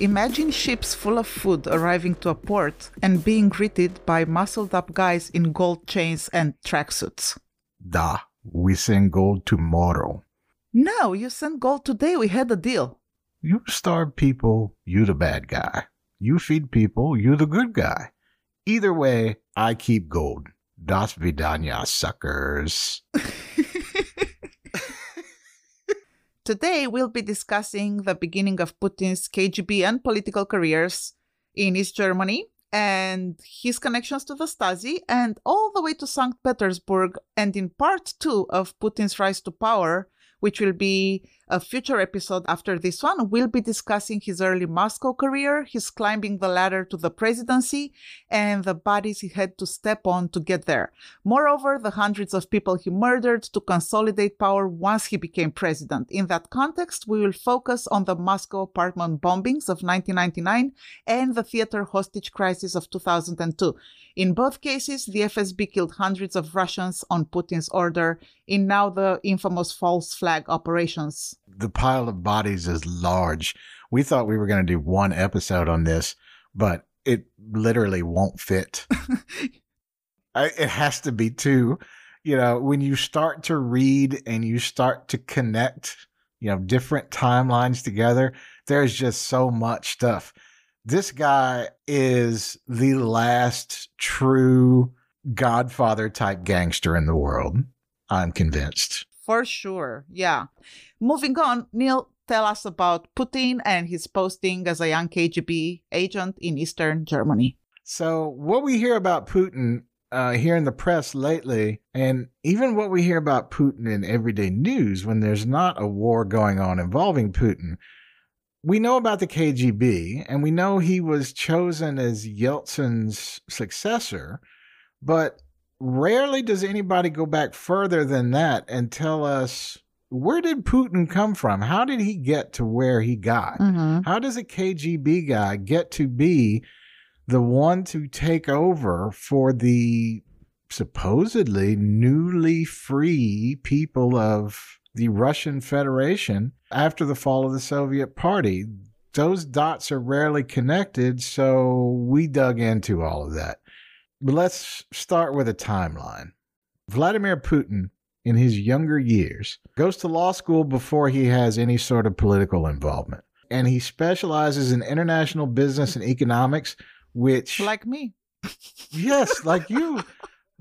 Imagine ships full of food arriving to a port and being greeted by muscled up guys in gold chains and tracksuits. Da, we send gold tomorrow. No, you sent gold today. We had a deal. You starve people, you the bad guy. You feed people, you the good guy. Either way, I keep gold. Das Vidanya, suckers. Today, we'll be discussing the beginning of Putin's KGB and political careers in East Germany and his connections to the Stasi, and all the way to St. Petersburg. And in part two of Putin's rise to power, which will be a future episode after this one, we'll be discussing his early Moscow career, his climbing the ladder to the presidency, and the bodies he had to step on to get there. Moreover, the hundreds of people he murdered to consolidate power once he became president. In that context, we will focus on the Moscow apartment bombings of 1999 and the theater hostage crisis of 2002. In both cases, the FSB killed hundreds of Russians on Putin's order in now the infamous false flag operations. The pile of bodies is large. We thought we were going to do one episode on this, but it literally won't fit. I, it has to be two. You know, when you start to read and you start to connect, you know, different timelines together, there's just so much stuff this guy is the last true godfather type gangster in the world. I'm convinced. For sure. Yeah. Moving on, Neil, tell us about Putin and his posting as a young KGB agent in Eastern Germany. So, what we hear about Putin uh, here in the press lately, and even what we hear about Putin in everyday news when there's not a war going on involving Putin, we know about the KGB and we know he was chosen as Yeltsin's successor, but rarely does anybody go back further than that and tell us where did Putin come from? How did he get to where he got? Mm-hmm. How does a KGB guy get to be the one to take over for the supposedly newly free people of the Russian Federation after the fall of the Soviet Party. Those dots are rarely connected, so we dug into all of that. But let's start with a timeline. Vladimir Putin, in his younger years, goes to law school before he has any sort of political involvement. And he specializes in international business and economics, which. Like me. yes, like you.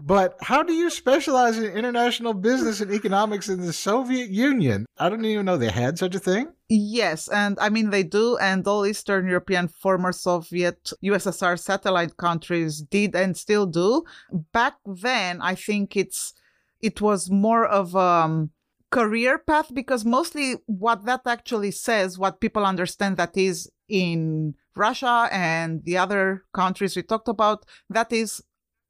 But how do you specialize in international business and economics in the Soviet Union? I don't even know they had such a thing. Yes, and I mean they do, and all Eastern European former Soviet USSR satellite countries did and still do. Back then, I think it's it was more of a um, career path because mostly what that actually says, what people understand that is in Russia and the other countries we talked about, that is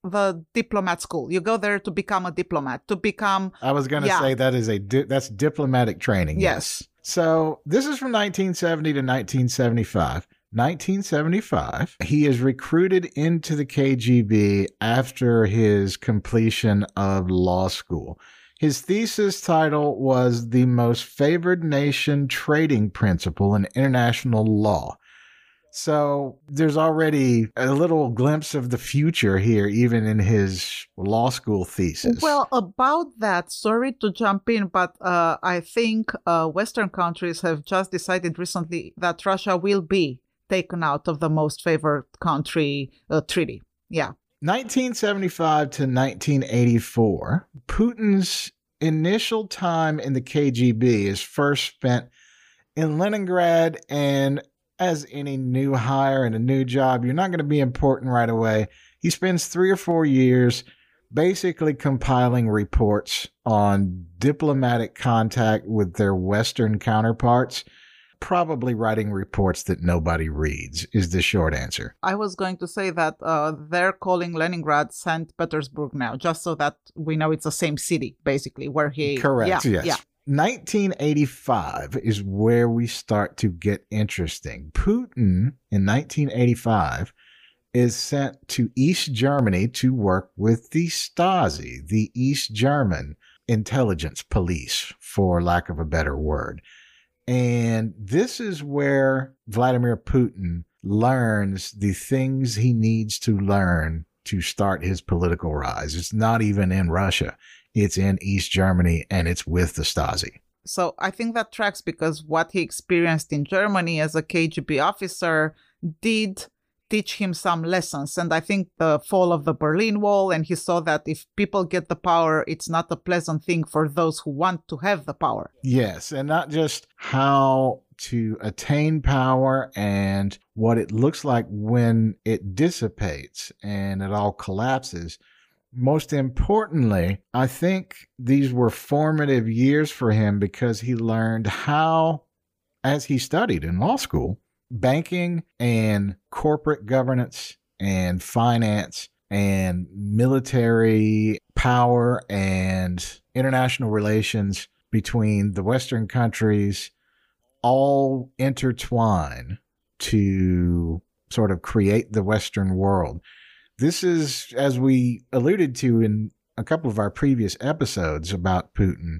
the diplomat school. You go there to become a diplomat, to become. I was going to yeah. say that is a di- that's diplomatic training. Yes. yes. So this is from 1970 to 1975. 1975, he is recruited into the KGB after his completion of law school. His thesis title was The Most Favored Nation Trading Principle in International Law. So there's already a little glimpse of the future here, even in his law school thesis. Well, about that, sorry to jump in, but uh, I think uh, Western countries have just decided recently that Russia will be taken out of the most favored country uh, treaty. Yeah. 1975 to 1984, Putin's initial time in the KGB is first spent in Leningrad and as any new hire and a new job, you're not going to be important right away. He spends three or four years basically compiling reports on diplomatic contact with their Western counterparts. Probably writing reports that nobody reads is the short answer. I was going to say that uh, they're calling Leningrad St. Petersburg now, just so that we know it's the same city, basically, where he. Correct. Yeah, yes. Yeah. 1985 is where we start to get interesting. Putin in 1985 is sent to East Germany to work with the Stasi, the East German intelligence police, for lack of a better word. And this is where Vladimir Putin learns the things he needs to learn to start his political rise. It's not even in Russia, it's in East Germany and it's with the Stasi. So I think that tracks because what he experienced in Germany as a KGB officer did teach him some lessons. And I think the fall of the Berlin Wall, and he saw that if people get the power, it's not a pleasant thing for those who want to have the power. Yes. And not just how to attain power and what it looks like when it dissipates and it all collapses. Most importantly, I think these were formative years for him because he learned how, as he studied in law school, banking and corporate governance and finance and military power and international relations between the Western countries all intertwine to sort of create the Western world. This is, as we alluded to in a couple of our previous episodes about Putin,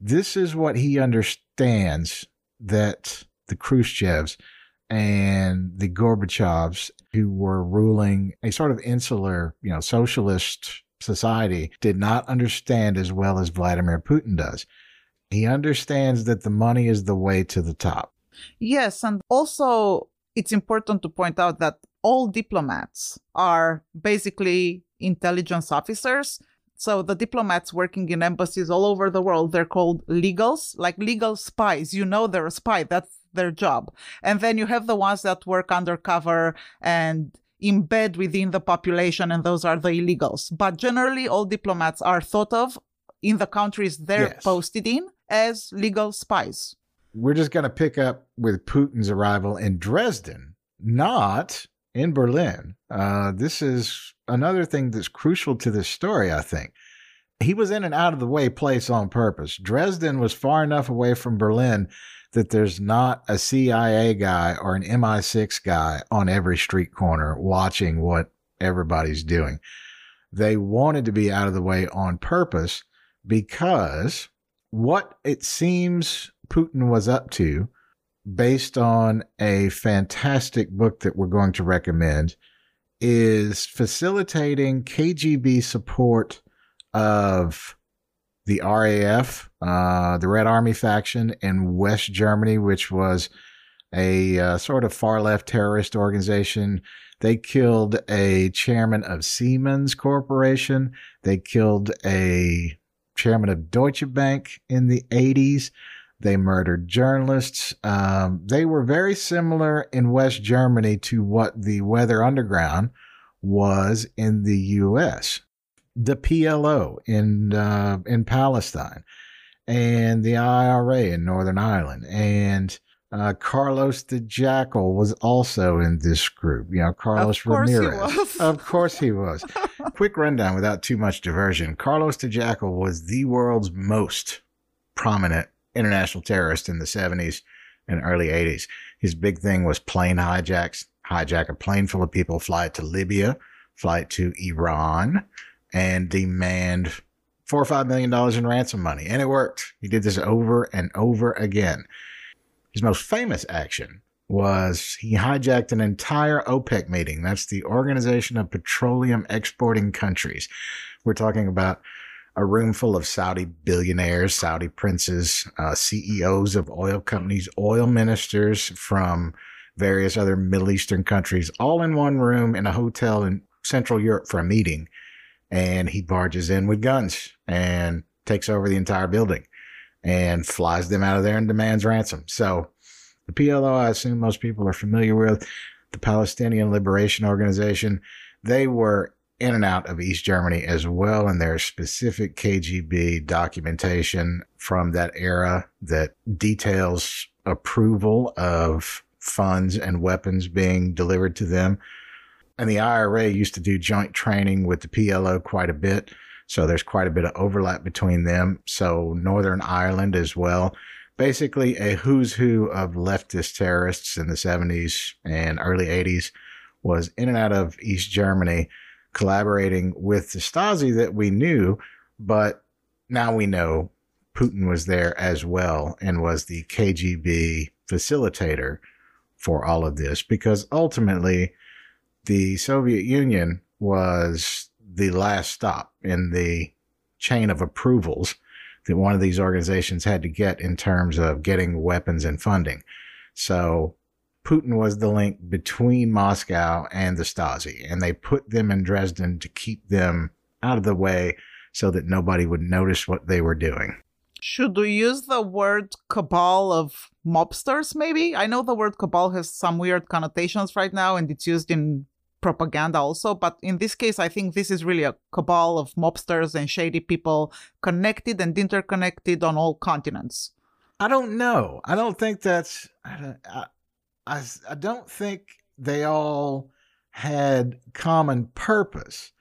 this is what he understands that the Khrushchevs and the Gorbachevs, who were ruling a sort of insular, you know, socialist society, did not understand as well as Vladimir Putin does. He understands that the money is the way to the top. Yes, and also it's important to point out that all diplomats are basically intelligence officers. So the diplomats working in embassies all over the world, they're called legals, like legal spies. You know they're a spy. That's their job. And then you have the ones that work undercover and embed within the population, and those are the illegals. But generally, all diplomats are thought of in the countries they're yes. posted in as legal spies. We're just going to pick up with Putin's arrival in Dresden, not in Berlin. Uh, this is another thing that's crucial to this story, I think. He was in an out of the way place on purpose. Dresden was far enough away from Berlin that there's not a CIA guy or an MI6 guy on every street corner watching what everybody's doing. They wanted to be out of the way on purpose because what it seems Putin was up to, based on a fantastic book that we're going to recommend, is facilitating KGB support of the RAF, uh, the Red Army faction in West Germany, which was a uh, sort of far left terrorist organization. They killed a chairman of Siemens Corporation. They killed a chairman of Deutsche Bank in the 80s. They murdered journalists. Um, they were very similar in West Germany to what the Weather Underground was in the US the PLO in uh, in Palestine, and the IRA in Northern Ireland, and uh, Carlos the Jackal was also in this group. You know, Carlos Ramirez. Of course he was. Quick rundown without too much diversion. Carlos the Jackal was the world's most prominent international terrorist in the 70s and early 80s. His big thing was plane hijacks, hijack a plane full of people, fly it to Libya, fly it to Iran, and demand four or five million dollars in ransom money. And it worked. He did this over and over again. His most famous action was he hijacked an entire OPEC meeting. That's the Organization of Petroleum Exporting Countries. We're talking about a room full of Saudi billionaires, Saudi princes, uh, CEOs of oil companies, oil ministers from various other Middle Eastern countries, all in one room in a hotel in Central Europe for a meeting and he barges in with guns and takes over the entire building and flies them out of there and demands ransom. So the PLO, I assume most people are familiar with, the Palestinian Liberation Organization, they were in and out of East Germany as well. And there's specific KGB documentation from that era that details approval of funds and weapons being delivered to them and the IRA used to do joint training with the PLO quite a bit. So there's quite a bit of overlap between them. So Northern Ireland as well. Basically, a who's who of leftist terrorists in the 70s and early 80s was in and out of East Germany collaborating with the Stasi that we knew, but now we know Putin was there as well and was the KGB facilitator for all of this because ultimately the Soviet Union was the last stop in the chain of approvals that one of these organizations had to get in terms of getting weapons and funding. So Putin was the link between Moscow and the Stasi, and they put them in Dresden to keep them out of the way so that nobody would notice what they were doing. Should we use the word cabal of mobsters, maybe? I know the word cabal has some weird connotations right now and it's used in propaganda also, but in this case, I think this is really a cabal of mobsters and shady people connected and interconnected on all continents. I don't know. I don't think that's. I, I, I, don't think they all had common purpose.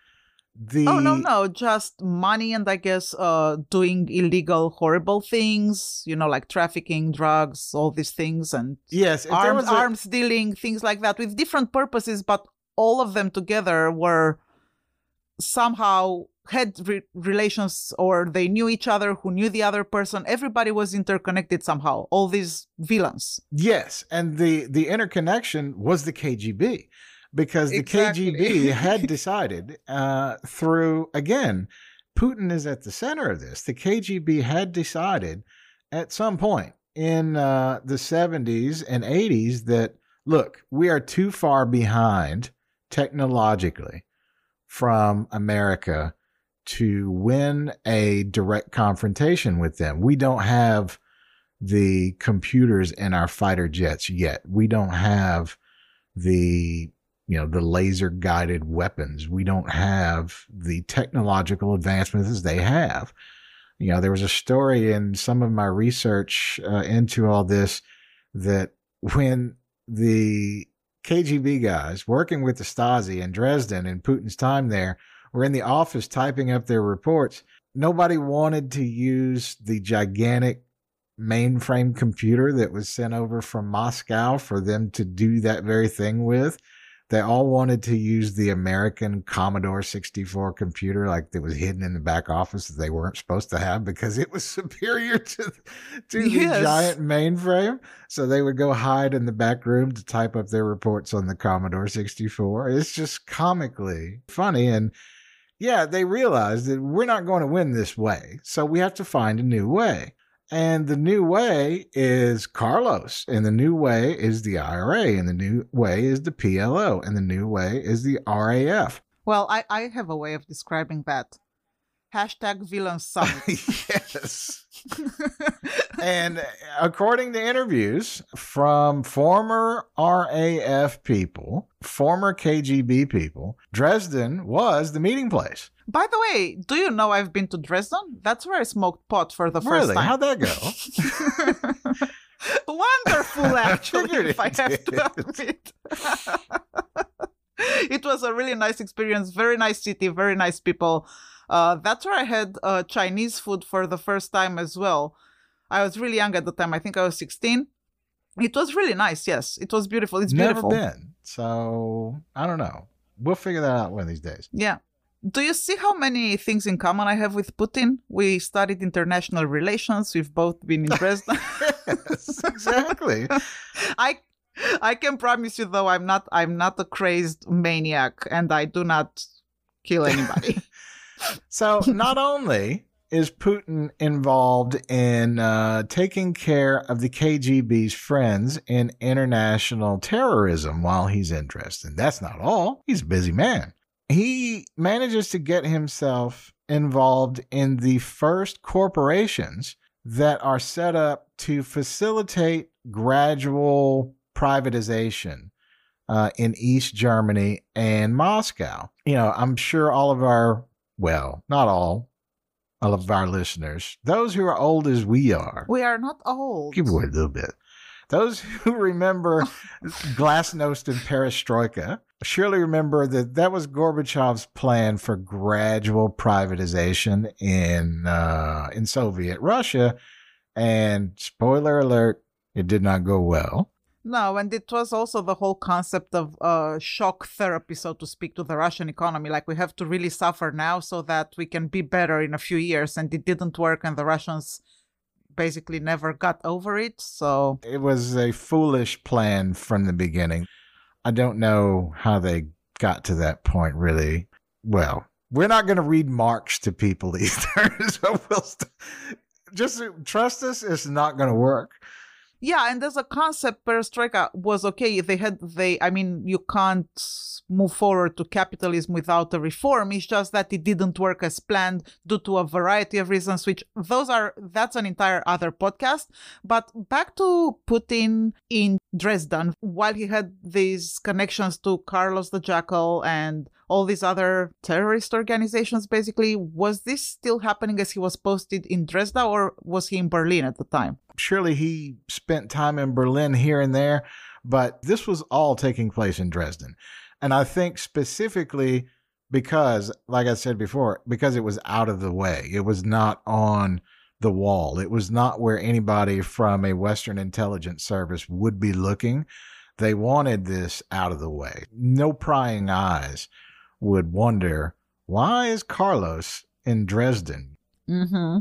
The oh no no just money and I guess uh doing illegal horrible things you know like trafficking drugs all these things and yes arms a... arms dealing things like that with different purposes but all of them together were somehow had re- relations or they knew each other who knew the other person everybody was interconnected somehow all these villains yes and the the interconnection was the kgb because the exactly. kgb had decided uh, through again putin is at the center of this the kgb had decided at some point in uh, the 70s and 80s that look we are too far behind technologically from America to win a direct confrontation with them. We don't have the computers in our fighter jets yet. We don't have the you know the laser guided weapons. We don't have the technological advancements as they have. You know, there was a story in some of my research uh, into all this that when the KGB guys working with the Stasi in Dresden in Putin's time there were in the office typing up their reports. Nobody wanted to use the gigantic mainframe computer that was sent over from Moscow for them to do that very thing with. They all wanted to use the American Commodore 64 computer, like that was hidden in the back office that they weren't supposed to have because it was superior to, to yes. the giant mainframe. So they would go hide in the back room to type up their reports on the Commodore 64. It's just comically funny. And yeah, they realized that we're not going to win this way. So we have to find a new way. And the new way is Carlos, and the new way is the IRA, and the new way is the PLO, and the new way is the RAF. Well, I, I have a way of describing that. Hashtag villain yes. and uh, according to interviews from former RAF people, former KGB people, Dresden was the meeting place. By the way, do you know I've been to Dresden? That's where I smoked pot for the really? first time. How'd that go? Wonderful, actually, if I have to admit. it was a really nice experience. Very nice city, very nice people. Uh, that's where I had uh, Chinese food for the first time as well. I was really young at the time. I think I was 16. It was really nice. Yes, it was beautiful. It's Never beautiful. been. So I don't know. We'll figure that out one of these days. Yeah do you see how many things in common I have with Putin? We studied international relations. We've both been in Dresden. yes, exactly. I I can promise you though I'm not I'm not a crazed maniac and I do not kill anybody. so not only is Putin involved in uh, taking care of the KGB's friends in international terrorism while he's interested? That's not all. He's a busy man he manages to get himself involved in the first corporations that are set up to facilitate gradual privatization uh, in East Germany and Moscow. You know, I'm sure all of our, well, not all, all of our listeners, those who are old as we are. We are not old. Give away a little bit. Those who remember Glasnost and Perestroika surely remember that that was Gorbachev's plan for gradual privatization in uh, in Soviet Russia, and spoiler alert, it did not go well. No, and it was also the whole concept of uh, shock therapy, so to speak, to the Russian economy. Like we have to really suffer now so that we can be better in a few years. And it didn't work, and the Russians basically never got over it. So it was a foolish plan from the beginning. I don't know how they got to that point, really. Well, we're not going to read Marx to people either. so we'll st- just trust us, it's not going to work. Yeah, and as a concept, perestroika was okay. They had they. I mean, you can't move forward to capitalism without a reform. It's just that it didn't work as planned due to a variety of reasons. Which those are that's an entire other podcast. But back to Putin in Dresden, while he had these connections to Carlos the Jackal and all these other terrorist organizations, basically, was this still happening as he was posted in Dresden, or was he in Berlin at the time? Surely he spent time in Berlin here and there, but this was all taking place in Dresden. And I think specifically because, like I said before, because it was out of the way, it was not on the wall. It was not where anybody from a Western intelligence service would be looking. They wanted this out of the way. No prying eyes would wonder why is Carlos in Dresden? Mm-hmm.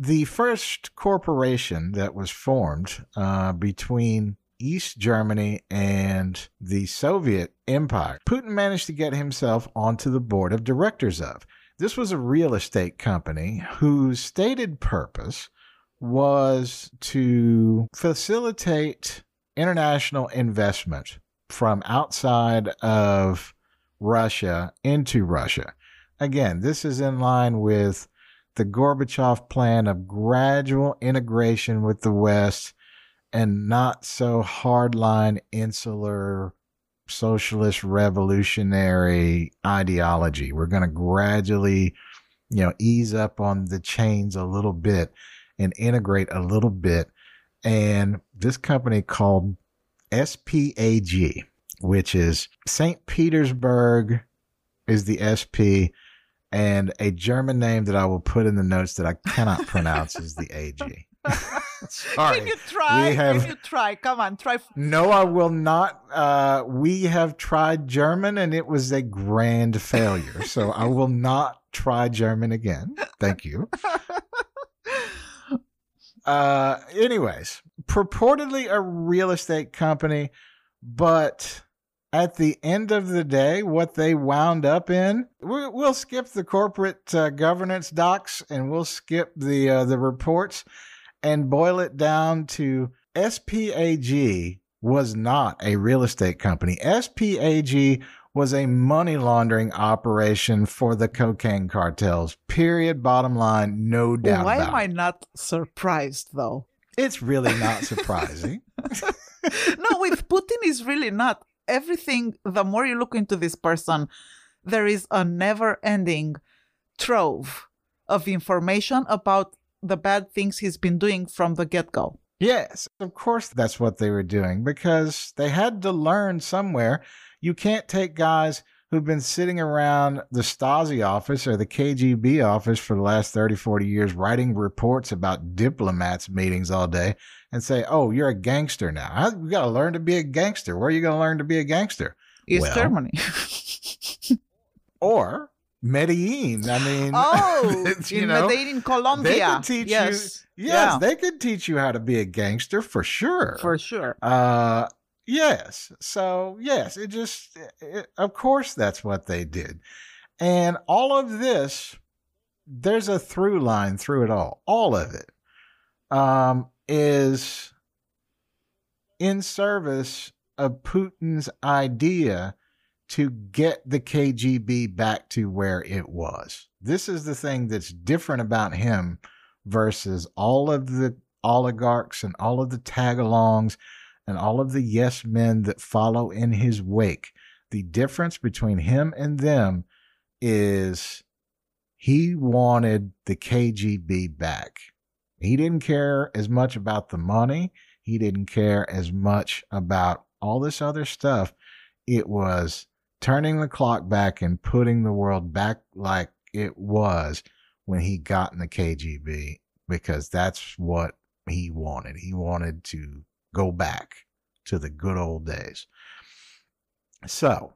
The first corporation that was formed uh, between East Germany and the Soviet Empire, Putin managed to get himself onto the board of directors of. This was a real estate company whose stated purpose was to facilitate international investment from outside of Russia into Russia. Again, this is in line with the Gorbachev plan of gradual integration with the West and not so hardline insular socialist revolutionary ideology. We're going to gradually, you know, ease up on the chains a little bit and integrate a little bit. And this company called SPAG which is St. Petersburg is the SP, and a German name that I will put in the notes that I cannot pronounce is the AG. Sorry. Can you try? We have, Can you try? Come on, try. No, I will not. Uh, we have tried German and it was a grand failure. so I will not try German again. Thank you. Uh, anyways, purportedly a real estate company, but at the end of the day, what they wound up in, we'll skip the corporate uh, governance docs and we'll skip the uh, the reports and boil it down to SPAG was not a real estate company. SPAG was a money laundering operation for the cocaine cartels. Period. Bottom line, no doubt. Why am I not surprised though? It's really not surprising. no, with Putin is really not everything, the more you look into this person, there is a never ending trove of information about the bad things he's been doing from the get go. Yes, of course that's what they were doing because they had to learn somewhere. You can't take guys who've been sitting around the Stasi office or the KGB office for the last 30, 40 years writing reports about diplomats' meetings all day and say, oh, you're a gangster now. You got to learn to be a gangster. Where are you going to learn to be a gangster? East well, Germany. or Medellin. I mean, oh, you in know, Medellin, Colombia. They could teach yes. you. Yes, yeah. they could teach you how to be a gangster for sure. For sure. Uh, yes. So yes, it just, it, of course, that's what they did, and all of this, there's a through line through it all. All of it. Um, is in service of Putin's idea to get the KGB back to where it was. This is the thing that's different about him versus all of the oligarchs and all of the tagalongs and all of the yes men that follow in his wake. The difference between him and them is he wanted the KGB back. He didn't care as much about the money. He didn't care as much about all this other stuff. It was turning the clock back and putting the world back like it was when he got in the KGB because that's what he wanted. He wanted to go back to the good old days. So,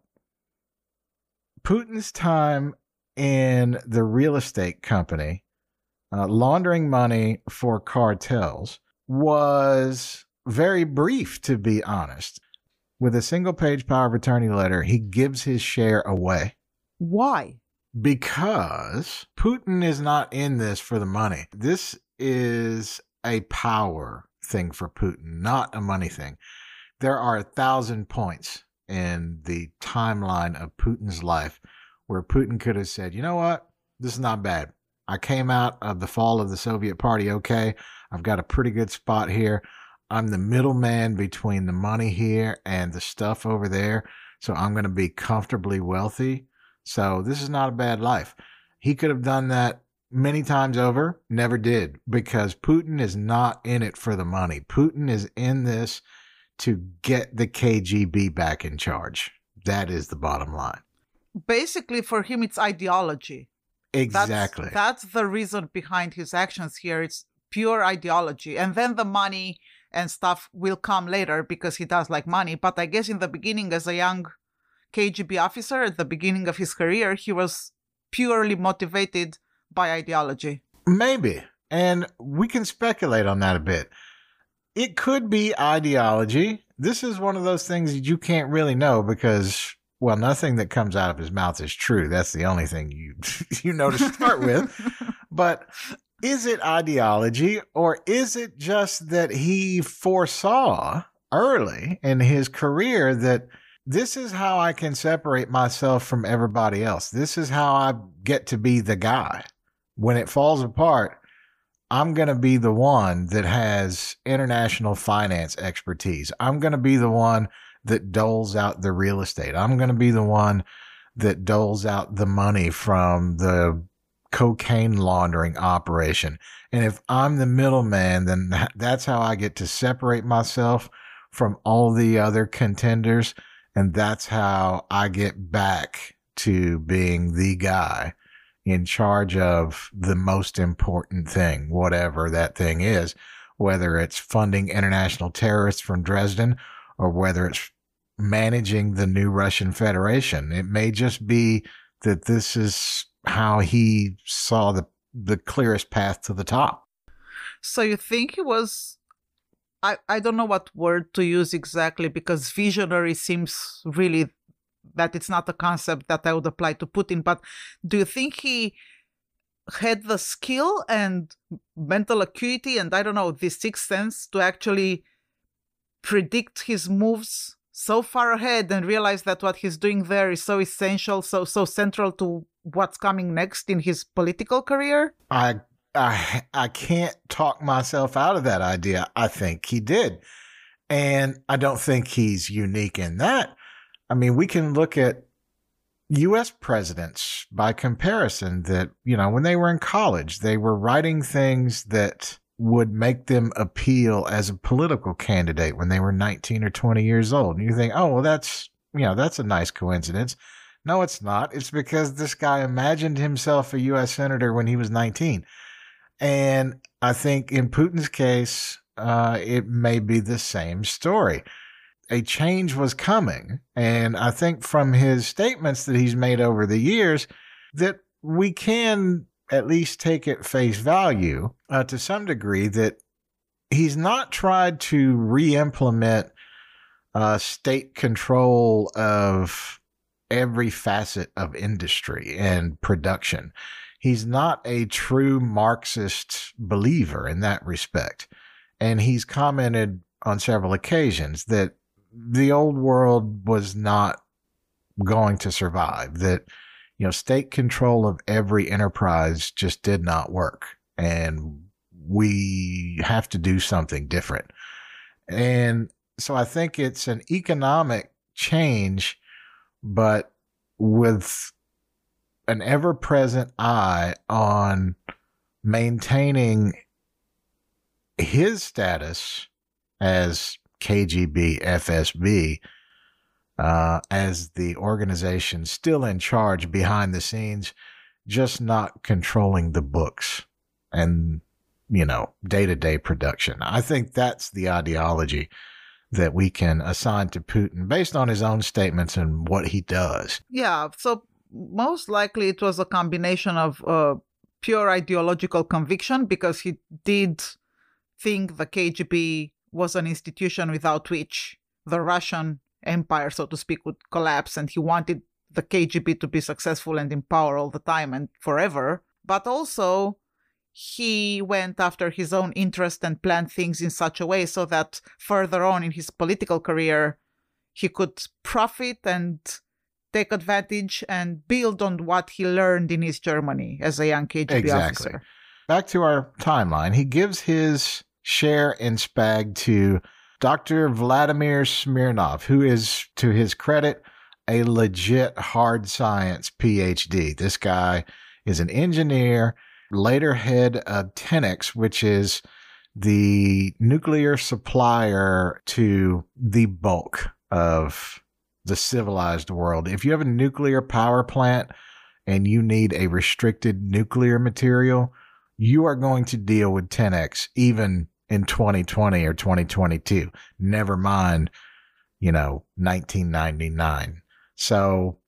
Putin's time in the real estate company uh, laundering money for cartels was very brief, to be honest. With a single page power of attorney letter, he gives his share away. Why? Because Putin is not in this for the money. This is a power thing for Putin, not a money thing. There are a thousand points in the timeline of Putin's life where Putin could have said, you know what? This is not bad. I came out of the fall of the Soviet party okay. I've got a pretty good spot here. I'm the middleman between the money here and the stuff over there. So I'm going to be comfortably wealthy. So this is not a bad life. He could have done that many times over, never did because Putin is not in it for the money. Putin is in this to get the KGB back in charge. That is the bottom line. Basically, for him, it's ideology. Exactly. That's, that's the reason behind his actions here. It's pure ideology. And then the money and stuff will come later because he does like money. But I guess in the beginning, as a young KGB officer, at the beginning of his career, he was purely motivated by ideology. Maybe. And we can speculate on that a bit. It could be ideology. This is one of those things that you can't really know because, well, nothing that comes out of his mouth is true. That's the only thing you you know to start with. But is it ideology or is it just that he foresaw early in his career that this is how I can separate myself from everybody else. This is how I get to be the guy. When it falls apart, I'm going to be the one that has international finance expertise. I'm going to be the one that doles out the real estate. I'm going to be the one that doles out the money from the cocaine laundering operation. And if I'm the middleman, then that's how I get to separate myself from all the other contenders. And that's how I get back to being the guy in charge of the most important thing, whatever that thing is, whether it's funding international terrorists from Dresden or whether it's managing the new Russian Federation. It may just be that this is how he saw the the clearest path to the top. So you think he was I, I don't know what word to use exactly because visionary seems really that it's not a concept that I would apply to Putin, but do you think he had the skill and mental acuity and I don't know, the sixth sense to actually predict his moves so far ahead and realize that what he's doing there is so essential, so so central to what's coming next in his political career? I I I can't talk myself out of that idea. I think he did. And I don't think he's unique in that. I mean, we can look at US presidents by comparison that, you know, when they were in college, they were writing things that would make them appeal as a political candidate when they were 19 or 20 years old. And you think, oh, well, that's, you know, that's a nice coincidence. No, it's not. It's because this guy imagined himself a U.S. Senator when he was 19. And I think in Putin's case, uh, it may be the same story a change was coming. And I think from his statements that he's made over the years, that we can at least take at face value uh, to some degree that he's not tried to re implement uh, state control of every facet of industry and production. He's not a true Marxist believer in that respect. And he's commented on several occasions that the old world was not going to survive, that, you know, state control of every enterprise just did not work. And we have to do something different. And so I think it's an economic change, but with an ever present eye on maintaining his status as KGB, FSB, uh, as the organization still in charge behind the scenes, just not controlling the books and, you know, day to day production. I think that's the ideology that we can assign to Putin based on his own statements and what he does. Yeah. So most likely it was a combination of uh, pure ideological conviction because he did think the KGB was an institution without which the Russian empire, so to speak, would collapse, and he wanted the KGB to be successful and in power all the time and forever. But also, he went after his own interest and planned things in such a way so that further on in his political career, he could profit and take advantage and build on what he learned in East Germany as a young KGB exactly. officer. Back to our timeline, he gives his share and SPAG to Dr. Vladimir Smirnov, who is, to his credit, a legit hard science PhD. This guy is an engineer, later head of Tenex, which is the nuclear supplier to the bulk of the civilized world. If you have a nuclear power plant and you need a restricted nuclear material, you are going to deal with Tenex even in 2020 or 2022. Never mind, you know, 1999. So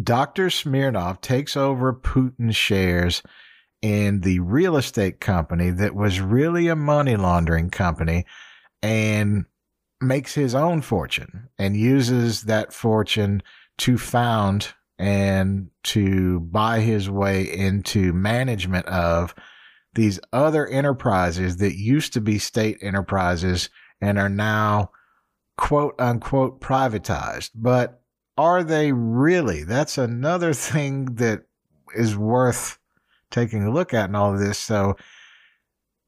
Dr. Smirnov takes over Putin's shares in the real estate company that was really a money laundering company and makes his own fortune and uses that fortune to found and to buy his way into management of these other enterprises that used to be state enterprises and are now quote unquote privatized. But are they really? That's another thing that is worth taking a look at in all of this. So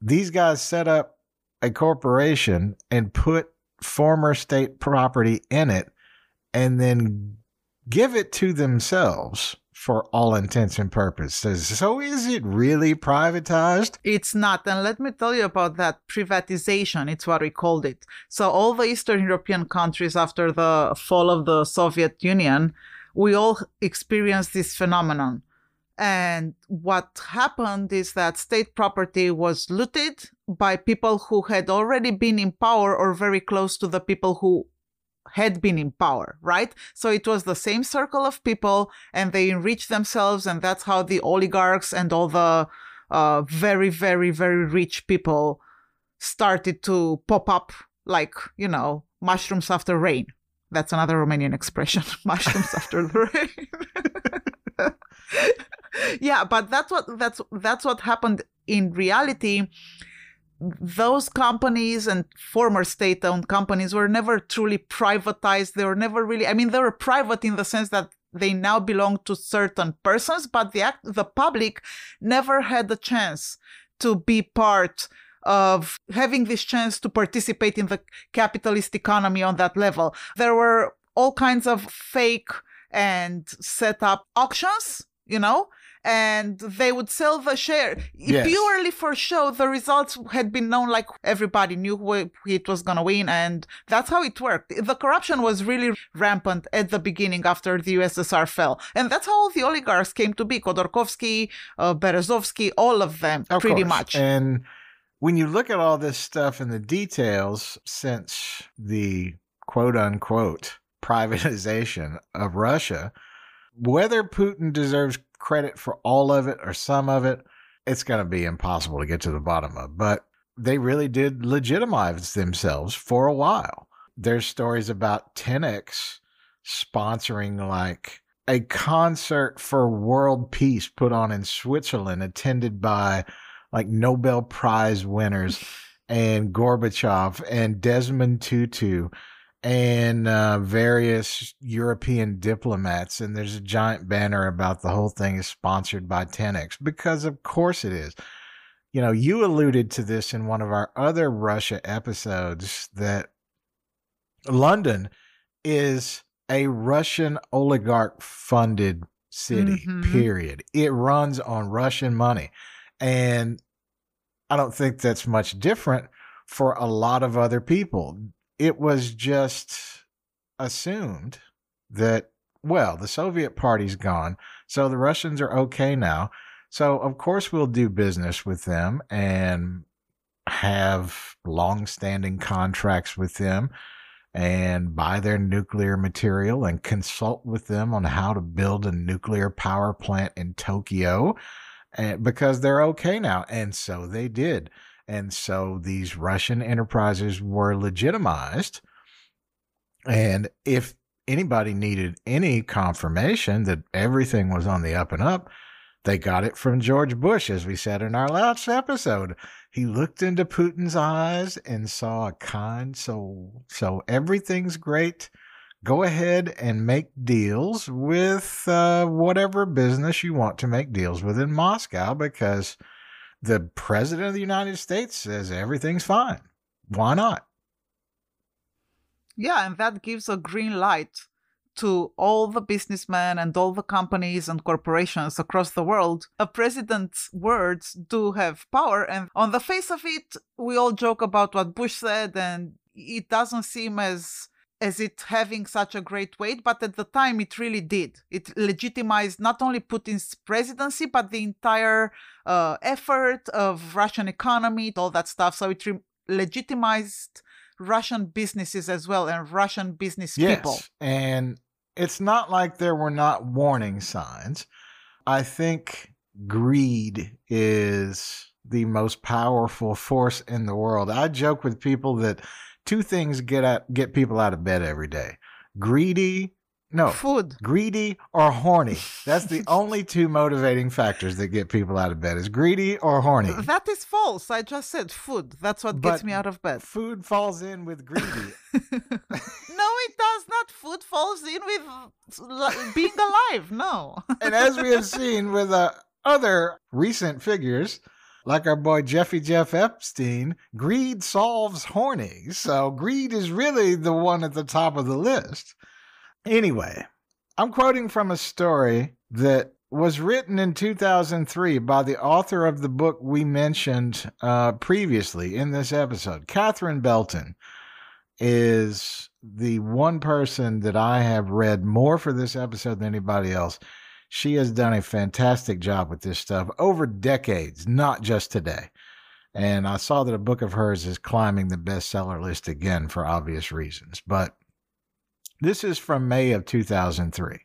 these guys set up a corporation and put former state property in it and then give it to themselves for all intents and purposes. So is it really privatized? It's not. And let me tell you about that privatization. It's what we called it. So all the Eastern European countries after the fall of the Soviet Union, we all experienced this phenomenon. And what happened is that state property was looted by people who had already been in power or very close to the people who had been in power, right? So it was the same circle of people and they enriched themselves. And that's how the oligarchs and all the uh, very, very, very rich people started to pop up like, you know, mushrooms after rain. That's another Romanian expression mushrooms after the rain. yeah, but that's what that's that's what happened in reality those companies and former state owned companies were never truly privatized. They were never really, I mean, they were private in the sense that they now belong to certain persons, but the, act, the public never had the chance to be part of having this chance to participate in the capitalist economy on that level. There were all kinds of fake and set up auctions, you know, and they would sell the share yes. purely for show. The results had been known, like everybody knew who it was going to win, and that's how it worked. The corruption was really rampant at the beginning after the USSR fell, and that's how all the oligarchs came to be: Khodorkovsky, uh, Berezovsky, all of them, of pretty course. much. And when you look at all this stuff and the details since the quote unquote privatization of Russia, whether Putin deserves credit for all of it or some of it, it's going to be impossible to get to the bottom of. But they really did legitimize themselves for a while. There's stories about Tenex sponsoring like a concert for world peace put on in Switzerland, attended by like Nobel Prize winners and Gorbachev and Desmond Tutu and uh, various European diplomats. And there's a giant banner about the whole thing is sponsored by Tenex because, of course, it is. You know, you alluded to this in one of our other Russia episodes that London is a Russian oligarch funded city, mm-hmm. period. It runs on Russian money. And I don't think that's much different for a lot of other people it was just assumed that, well, the Soviet party's gone, so the Russians are okay now. So, of course, we'll do business with them and have long standing contracts with them and buy their nuclear material and consult with them on how to build a nuclear power plant in Tokyo eh, because they're okay now. And so they did. And so these Russian enterprises were legitimized. And if anybody needed any confirmation that everything was on the up and up, they got it from George Bush, as we said in our last episode. He looked into Putin's eyes and saw a kind soul. So everything's great. Go ahead and make deals with uh, whatever business you want to make deals with in Moscow because the president of the United States says everything's fine. Why not? Yeah, and that gives a green light to all the businessmen and all the companies and corporations across the world. A president's words do have power, and on the face of it, we all joke about what Bush said, and it doesn't seem as as it having such a great weight, but at the time it really did. It legitimized not only Putin's presidency, but the entire uh, effort of Russian economy, all that stuff. So it re- legitimized Russian businesses as well and Russian business yes, people. And it's not like there were not warning signs. I think greed is the most powerful force in the world. I joke with people that two things get at get people out of bed every day. Greedy no. Food. Greedy or horny. That's the only two motivating factors that get people out of bed is greedy or horny. That is false. I just said food. That's what But gets me out of bed. Food falls in with greedy. no, it does not. Food falls in with being alive. No. and as we have seen with uh, other recent figures, like our boy Jeffy Jeff Epstein, greed solves horny. So greed is really the one at the top of the list. Anyway, I'm quoting from a story that was written in 2003 by the author of the book we mentioned uh, previously in this episode. Catherine Belton is the one person that I have read more for this episode than anybody else. She has done a fantastic job with this stuff over decades, not just today. And I saw that a book of hers is climbing the bestseller list again for obvious reasons. But this is from May of 2003.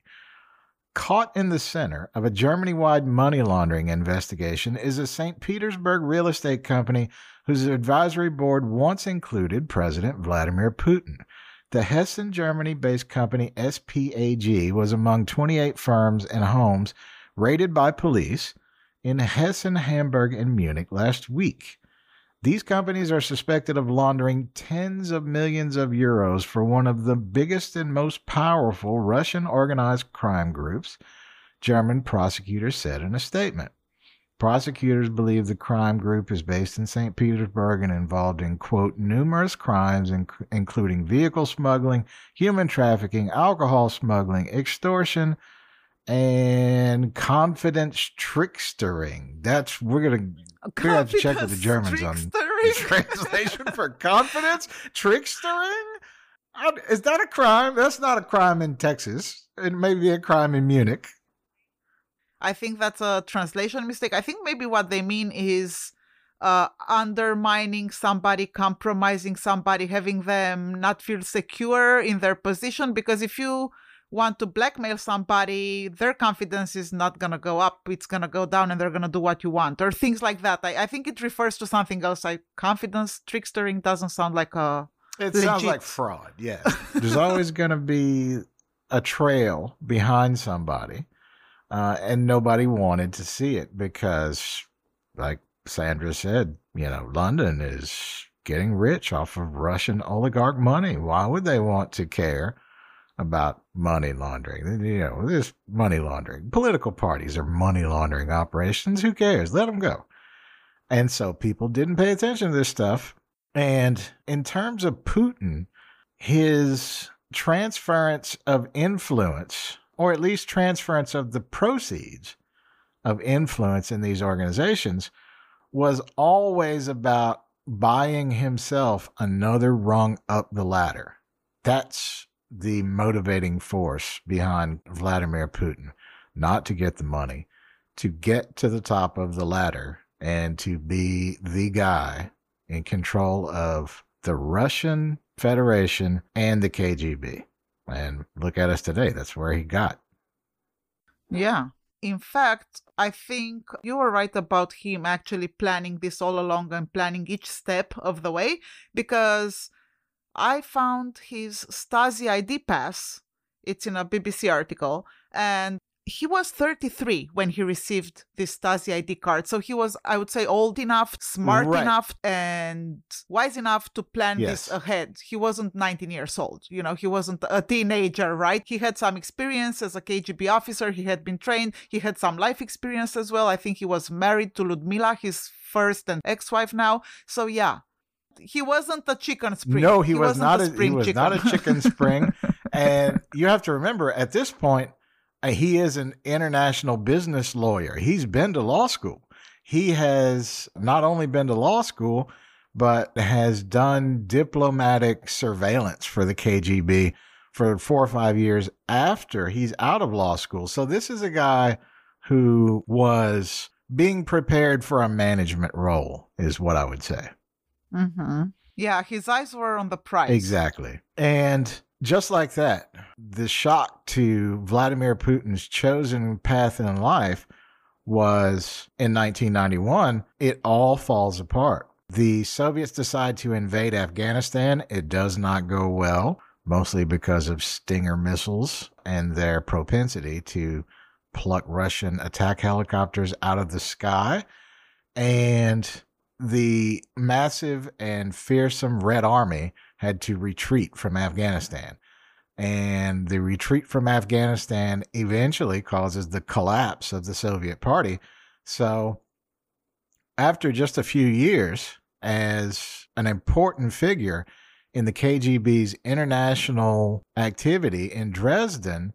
Caught in the center of a Germany wide money laundering investigation is a St. Petersburg real estate company whose advisory board once included President Vladimir Putin. The Hessen, Germany based company SPAG was among 28 firms and homes raided by police in Hessen, Hamburg, and Munich last week. These companies are suspected of laundering tens of millions of euros for one of the biggest and most powerful Russian organized crime groups, German prosecutors said in a statement. Prosecutors believe the crime group is based in St. Petersburg and involved in, quote, numerous crimes, inc- including vehicle smuggling, human trafficking, alcohol smuggling, extortion, and confidence trickstering. That's, we're going to have to check with the Germans on the translation for confidence trickstering. Is that a crime? That's not a crime in Texas. It may be a crime in Munich. I think that's a translation mistake. I think maybe what they mean is uh, undermining somebody, compromising somebody, having them not feel secure in their position. Because if you want to blackmail somebody, their confidence is not going to go up. It's going to go down and they're going to do what you want or things like that. I, I think it refers to something else. Like confidence trickstering doesn't sound like a. It sounds like fraud. Yes. There's always going to be a trail behind somebody. Uh, and nobody wanted to see it because, like Sandra said, you know, London is getting rich off of Russian oligarch money. Why would they want to care about money laundering? You know, this money laundering. Political parties are money laundering operations. Who cares? Let them go. And so people didn't pay attention to this stuff. And in terms of Putin, his transference of influence, or at least transference of the proceeds of influence in these organizations, was always about buying himself another rung up the ladder. That's the motivating force behind Vladimir Putin, not to get the money, to get to the top of the ladder and to be the guy in control of the Russian Federation and the KGB. And look at us today. That's where he got. Yeah. In fact, I think you were right about him actually planning this all along and planning each step of the way because I found his Stasi ID pass. It's in a BBC article. And he was 33 when he received this Stasi ID card. So he was, I would say, old enough, smart Right. enough, and wise enough to plan Yes. this ahead. He wasn't 19 years old. You know, he wasn't a teenager, right? He had some experience as a KGB officer. He had been trained. He had some life experience as well. I think he was married to Ludmila, his first and ex wife now. So, yeah. He wasn't a chicken spring. No, he, was wasn't not. A, he was chicken. not a chicken spring. and you have to remember, at this point, he is an international business lawyer. He's been to law school. He has not only been to law school, but has done diplomatic surveillance for the KGB for four or five years after he's out of law school. So this is a guy who was being prepared for a management role, is what I would say. Mm-hmm. Yeah, his eyes were on the prize. Exactly. And just like that, the shock to Vladimir Putin's chosen path in life was in 1991, it all falls apart. The Soviets decide to invade Afghanistan. It does not go well, mostly because of Stinger missiles and their propensity to pluck Russian attack helicopters out of the sky. And the massive and fearsome Red Army had to retreat from Afghanistan. And the retreat from Afghanistan eventually causes the collapse of the Soviet Party. So, after just a few years, as an important figure in the KGB's international activity in Dresden,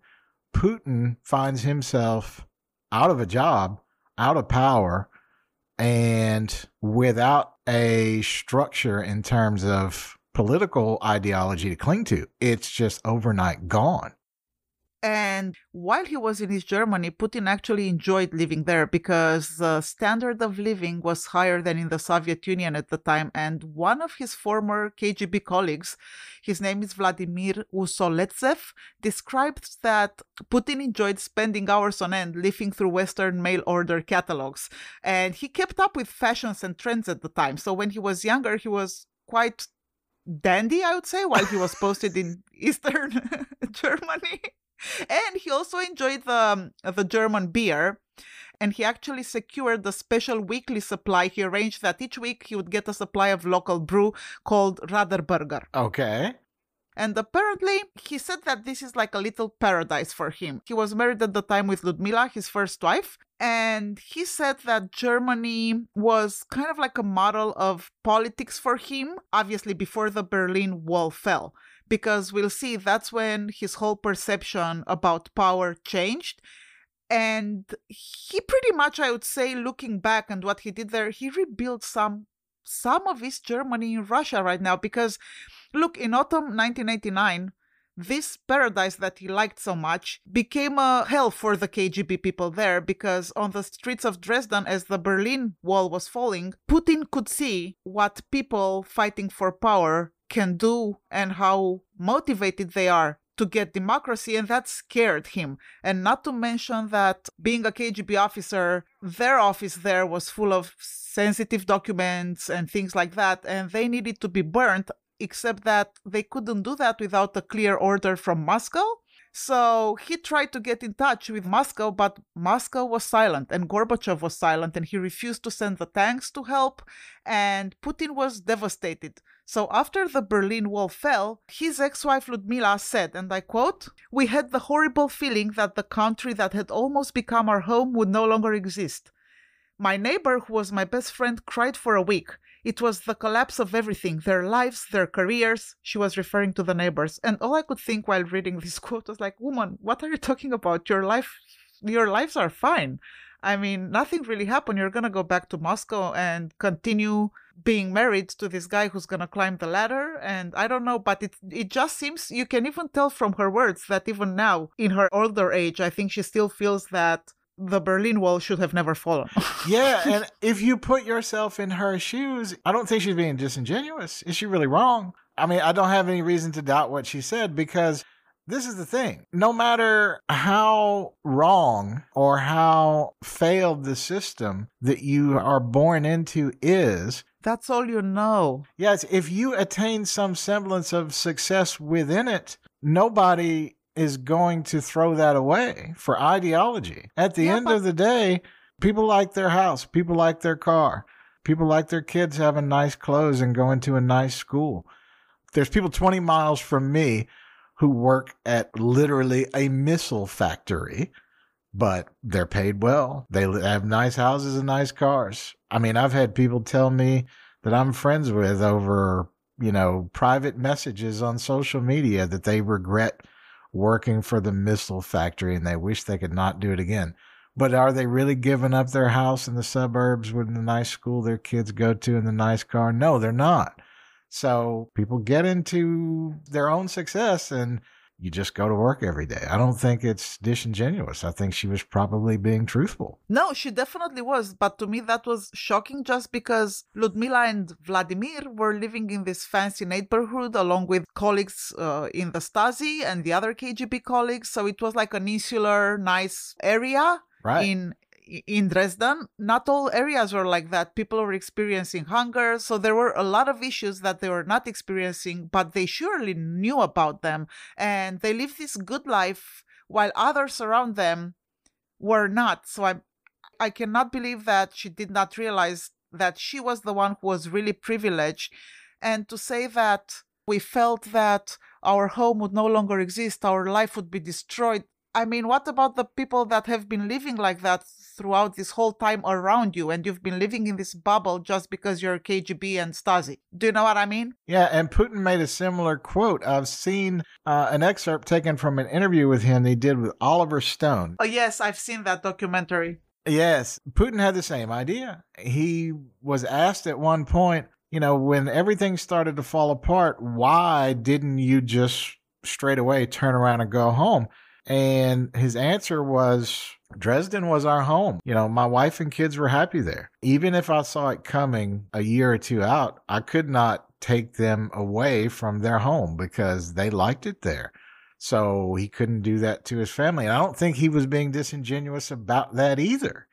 Putin finds himself out of a job, out of power, and without a structure in terms of political ideology to cling to. It's just overnight gone. And while he was in East Germany, Putin actually enjoyed living there because the standard of living was higher than in the Soviet Union at the time. And one of his former KGB colleagues, his name is Vladimir Usoletsev, described that Putin enjoyed spending hours on end leafing through Western mail order catalogs. And he kept up with fashions and trends at the time. So when he was younger, he was quite dandy, I would say, while he was posted in Eastern Germany. And he also enjoyed the um, the German beer, and he actually secured the special weekly supply. He arranged that each week he would get a supply of local brew called Radeberger. Okay. And apparently, he said that this is like a little paradise for him. He was married at the time with Ludmila, his first wife, and he said that Germany was kind of like a model of politics for him, obviously before the Berlin Wall fell. Because we'll see that's when his whole perception about power changed. And he pretty much, I would say, looking back and what he did there, he rebuilt some some of East Germany in Russia right now because look, in autumn 1989, this paradise that he liked so much became a hell for the KGB people there because on the streets of Dresden, as the Berlin Wall was falling, Putin could see what people fighting for power can do and how motivated they are to get democracy, and that scared him. And not to mention that being a KGB officer, their office there was full of sensitive documents and things like that, and they needed to be burnt, except that they couldn't do that without a clear order from Moscow. So he tried to get in touch with Moscow, but Moscow was silent and Gorbachev was silent and he refused to send the tanks to help. And Putin was devastated. So after the Berlin Wall fell, his ex wife Ludmila said, and I quote, We had the horrible feeling that the country that had almost become our home would no longer exist. My neighbor, who was my best friend, cried for a week. It was the collapse of everything their lives, their careers. She was referring to the neighbors. And all I could think while reading this quote was like, Woman, what are you talking about? Your life, your lives are fine. I mean, nothing really happened. You're going to go back to Moscow and continue being married to this guy who's going to climb the ladder. And I don't know, but it, it just seems you can even tell from her words that even now, in her older age, I think she still feels that the Berlin Wall should have never fallen. Yeah, and if you put yourself in her shoes, I don't think she's being disingenuous. Is she really wrong? I mean, I don't have any reason to doubt what she said because this is the thing. No matter how wrong or how failed the system that you are born into is, That's all you know. yes, if you attain some semblance of success within it, nobody is going to throw that away for ideology. At the Yeah, end but- of the day, people like their house, people like their car, people like their kids having nice clothes and going to a nice school. There's people 20 miles from me who work at literally a missile factory, but they're paid well. They have nice houses and nice cars. I mean, I've had people tell me that I'm friends with over, you know, private messages on social media that they regret working for the missile factory and they wish they could not do it again. But are they really giving up their house in the suburbs with the nice school their kids go to and the nice car? No, they're not. So people get into their own success and you just go to work every day. I don't think it's disingenuous. I think she was probably being truthful. No, she definitely was, but to me that was shocking just because Ludmila and Vladimir were living in this fancy neighborhood along with colleagues uh, in the Stasi and the other KGB colleagues. So it was like an insular, nice area Right. in in Dresden. Not all areas were like that. People were experiencing hunger, so there were a lot of issues that they were not experiencing, but they surely knew about them, and they lived this good life while others around them were not. So I I cannot believe that she did not realize that she was the one who was really privileged and to say that we felt that our home would no longer exist, our life would be destroyed. I mean, what about the people that have been living like that throughout this whole time around you and you've been living in this bubble just because you're KGB and Stasi? Do you know what I mean? Yeah, and Putin made a similar quote. I've seen uh, an excerpt taken from an interview with him he did with Oliver Stone. Oh, yes, I've seen that documentary. Yes, Putin had the same idea. He was asked at one point, you know, when everything started to fall apart, why didn't you just straight away turn around and go home? And his answer was Dresden was our home. You know, my wife and kids were happy there. Even if I saw it coming a year or two out, I could not take them away from their home because they liked it there. So he couldn't do that to his family. And I don't think he was being disingenuous about that either.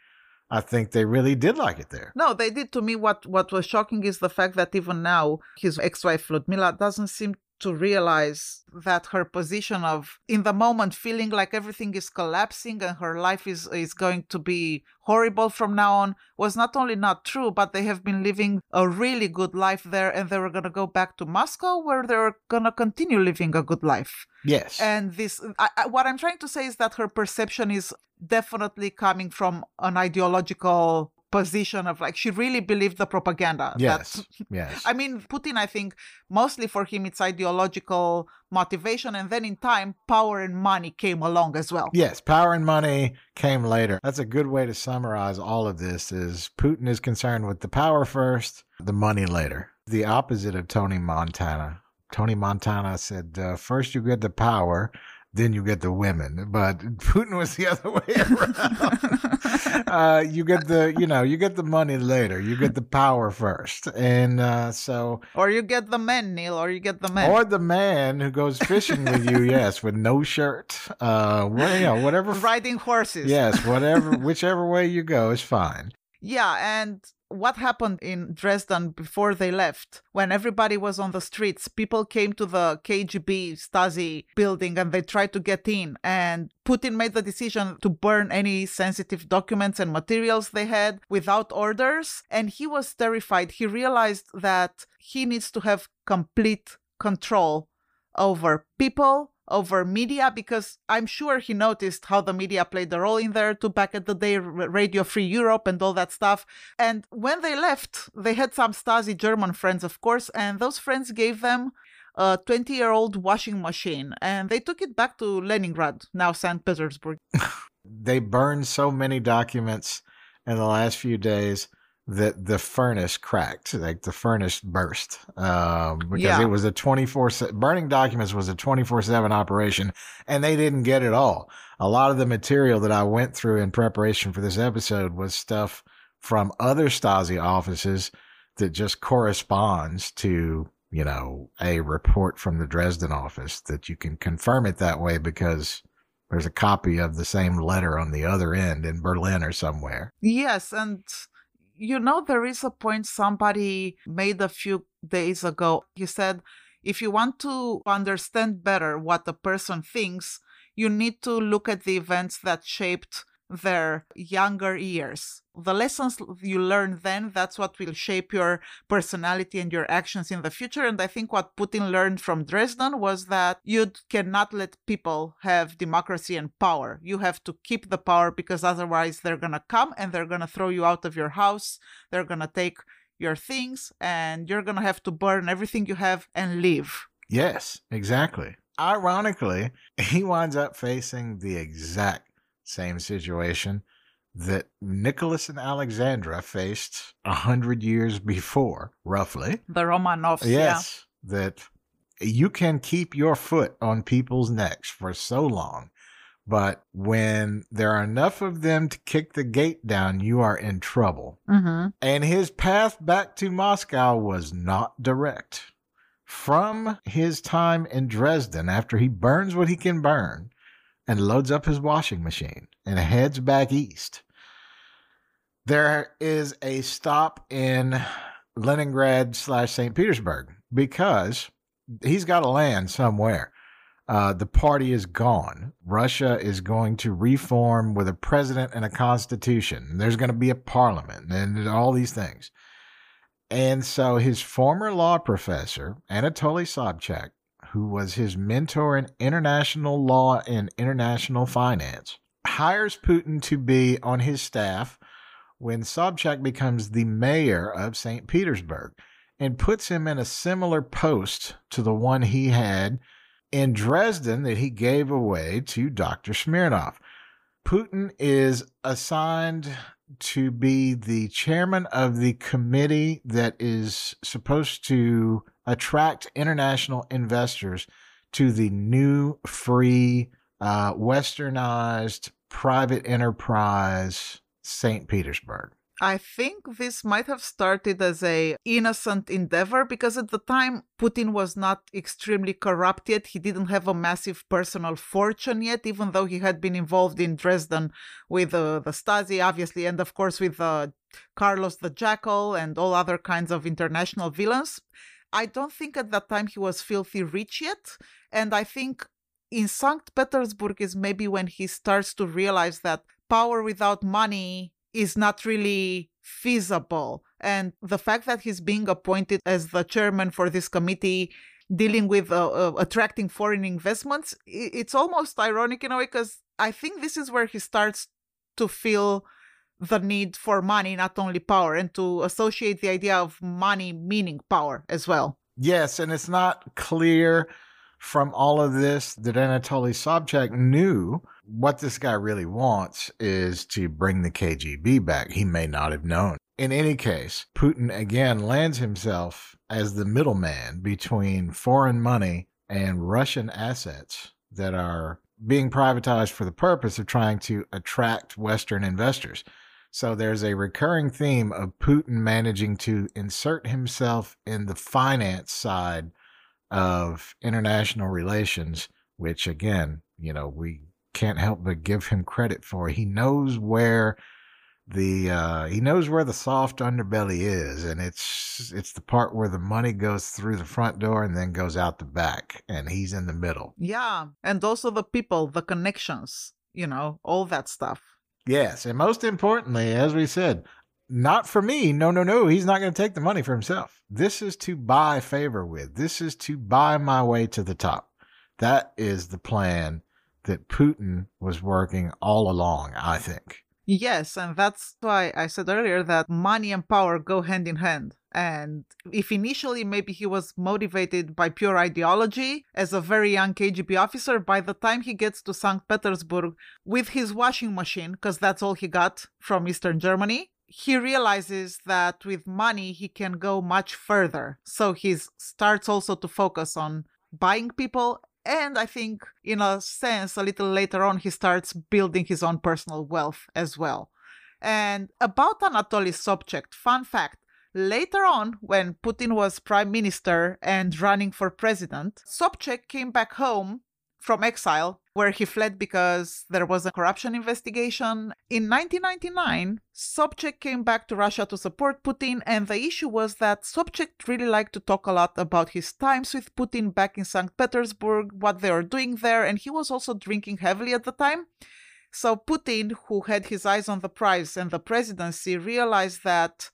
I think they really did like it there. No, they did to me. What what was shocking is the fact that even now his ex-wife Ludmila doesn't seem to realize that her position of in the moment feeling like everything is collapsing and her life is is going to be horrible from now on was not only not true but they have been living a really good life there and they were going to go back to Moscow where they were going to continue living a good life Yes. and this I, I, what i'm trying to say is that her perception is definitely coming from an ideological position of like she really believed the propaganda that- yes. yes. I mean, Putin, I think mostly for him it's ideological motivation, and then in time, power and money came along as well. Yes, power and money came later. That's a good way to summarize all of this is Putin is concerned with the power first, the money later. The opposite of Tony Montana. Tony Montana said, uh, first you get the power, then you get the women. But Putin was the other way around. uh, you get the, you know, you get the money later. You get the power first. And uh, so or you get the men, Neil, or you get the men. or the man who goes fishing with you, yes, with no shirt, uh, well, you know, whatever. riding horses. Yes, whatever, whichever way you go is fine. Yeah, and what happened in Dresden before they left? When everybody was on the streets, people came to the KGB Stasi building and they tried to get in. And Putin made the decision to burn any sensitive documents and materials they had without orders. And he was terrified. He realized that he needs to have complete control over people, over media, because I'm sure he noticed how the media played a role in there too back at the day, Radio Free Europe and all that stuff. And when they left, they had some Stasi German friends, of course, and those friends gave them a 20 year old washing machine and they took it back to Leningrad, now St. Petersburg. They burned so many documents in the last few days that the furnace cracked, like the furnace burst, um, because Yeah. it was a 24 burning documents was a 24 seven operation and they didn't get it all. A lot of the material that I went through in preparation for this episode was stuff from other Stasi offices that just corresponds to you know, a report from the Dresden office that you can confirm it that way because there's a copy of the same letter on the other end in Berlin or somewhere. Yes, and you know, there is a point somebody made a few days ago. He said, if you want to understand better what a person thinks, you need to look at the events that shaped their younger years. The lessons you learn then, that's what will shape your personality and your actions in the future. And I think what Putin learned from Dresden was that you cannot let people have democracy and power. You have to keep the power because otherwise they're going to come and they're going to throw you out of your house. They're going to take your things and you're going to have to burn everything you have and leave. Yes, exactly. Ironically, he winds up facing the exact same situation that Nicholas and Alexandra faced a hundred years before, roughly. The Romanovs. Yes, yeah. that you can keep your foot on people's necks for so long, but when there are enough of them to kick the gate down, you are in trouble. Mm-hmm. And his path back to Moscow was not direct. From his time in Dresden, after he burns what he can burn, and loads up his washing machine and heads back east. There is a stop in Leningrad slash St. Petersburg because he's got to land somewhere. Uh, the party is gone. Russia is going to reform with a president and a constitution. There's going to be a parliament and all these things. And so his former law professor, Anatoly Sobchak, who was his mentor in international law and international finance, hires Putin to be on his staff when Sobchak becomes the mayor of St. Petersburg and puts him in a similar post to the one he had in Dresden that he gave away to Dr. Smirnov. Putin is assigned to be the chairman of the committee that is supposed to attract international investors to the new free uh, westernized private enterprise St. Petersburg. I think this might have started as a innocent endeavor because at the time Putin was not extremely corrupt yet. He didn't have a massive personal fortune yet, even though he had been involved in Dresden with uh, the Stasi, obviously, and of course with uh, Carlos the Jackal and all other kinds of international villains. I don't think at that time he was filthy rich yet, and I think in St. Petersburg is maybe when he starts to realize that power without money is not really feasible. And the fact that he's being appointed as the chairman for this committee dealing with uh, uh, attracting foreign investments, it's almost ironic in a way because I think this is where he starts to feel the need for money, not only power, and to associate the idea of money meaning power as well. Yes, and it's not clear from all of this that Anatoly Sobchak knew what this guy really wants is to bring the KGB back. He may not have known. In any case, Putin again lands himself as the middleman between foreign money and Russian assets that are being privatized for the purpose of trying to attract Western investors. So there's a recurring theme of Putin managing to insert himself in the finance side of international relations, which again, you know, we can't help but give him credit for. He knows where the uh, he knows where the soft underbelly is, and it's it's the part where the money goes through the front door and then goes out the back, and he's in the middle. Yeah, and also the people, the connections, you know, all that stuff. Yes, and most importantly, as we said, not for me. No, no, no. He's not going to take the money for himself. This is to buy favor with. This is to buy my way to the top. That is the plan that Putin was working all along, I think. Yes, and that's why I said earlier that money and power go hand in hand. And if initially maybe he was motivated by pure ideology as a very young KGB officer, by the time he gets to St. Petersburg with his washing machine, because that's all he got from Eastern Germany, he realizes that with money he can go much further. So he starts also to focus on buying people and I think, in a sense, a little later on, he starts building his own personal wealth as well. And about Anatoly Sobchak, fun fact Later on, when Putin was prime minister and running for president, Sobchak came back home from exile, where he fled because there was a corruption investigation. In 1999, Sobchak came back to Russia to support Putin, and the issue was that Sobchak really liked to talk a lot about his times with Putin back in St. Petersburg, what they were doing there, and he was also drinking heavily at the time. So Putin, who had his eyes on the prize and the presidency, realized that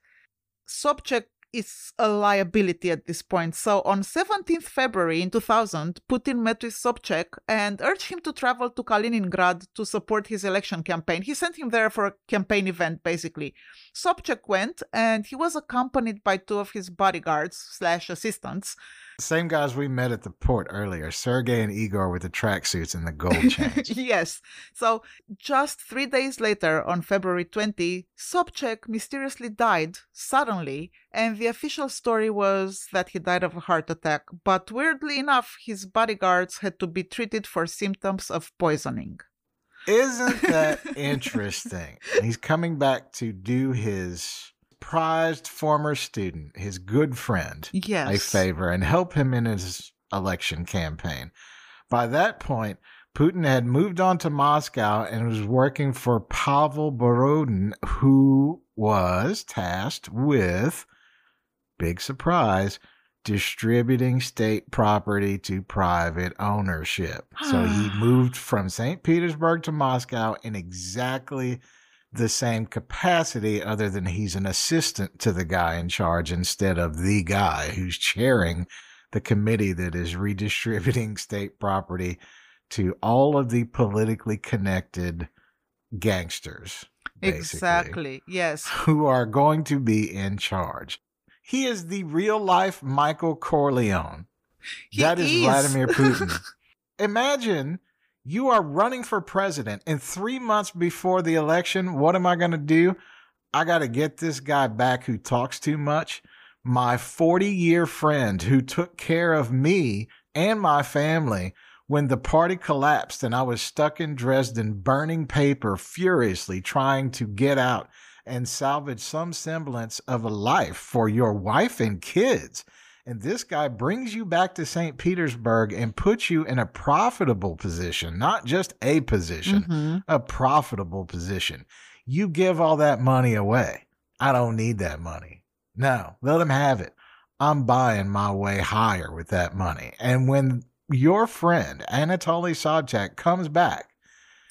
Sobchak is a liability at this point. So on 17th February in 2000, Putin met with Sobchak and urged him to travel to Kaliningrad to support his election campaign. He sent him there for a campaign event, basically. Sobchak went and he was accompanied by two of his bodyguards slash assistants same guys we met at the port earlier, Sergey and Igor with the tracksuits and the gold chains. yes. So just three days later, on February 20, Sobchak mysteriously died suddenly, and the official story was that he died of a heart attack. But weirdly enough, his bodyguards had to be treated for symptoms of poisoning. Isn't that interesting? He's coming back to do his prized former student, his good friend, yes. a favor and help him in his election campaign. By that point, Putin had moved on to Moscow and was working for Pavel Borodin, who was tasked with, big surprise, distributing state property to private ownership. so he moved from St. Petersburg to Moscow in exactly the same capacity other than he's an assistant to the guy in charge instead of the guy who's chairing the committee that is redistributing state property to all of the politically connected gangsters. Exactly. Yes. Who are going to be in charge. He is the real life Michael Corleone. He that is, is. Vladimir Putin. Imagine you are running for president, and three months before the election, what am I going to do? I got to get this guy back who talks too much. My 40 year friend who took care of me and my family when the party collapsed and I was stuck in Dresden burning paper furiously trying to get out and salvage some semblance of a life for your wife and kids. And this guy brings you back to St. Petersburg and puts you in a profitable position, not just a position, Mhm. a profitable position. You give all that money away. I don't need that money. No, let him have it. I'm buying my way higher with that money. And when your friend Anatoly Sobchak comes back,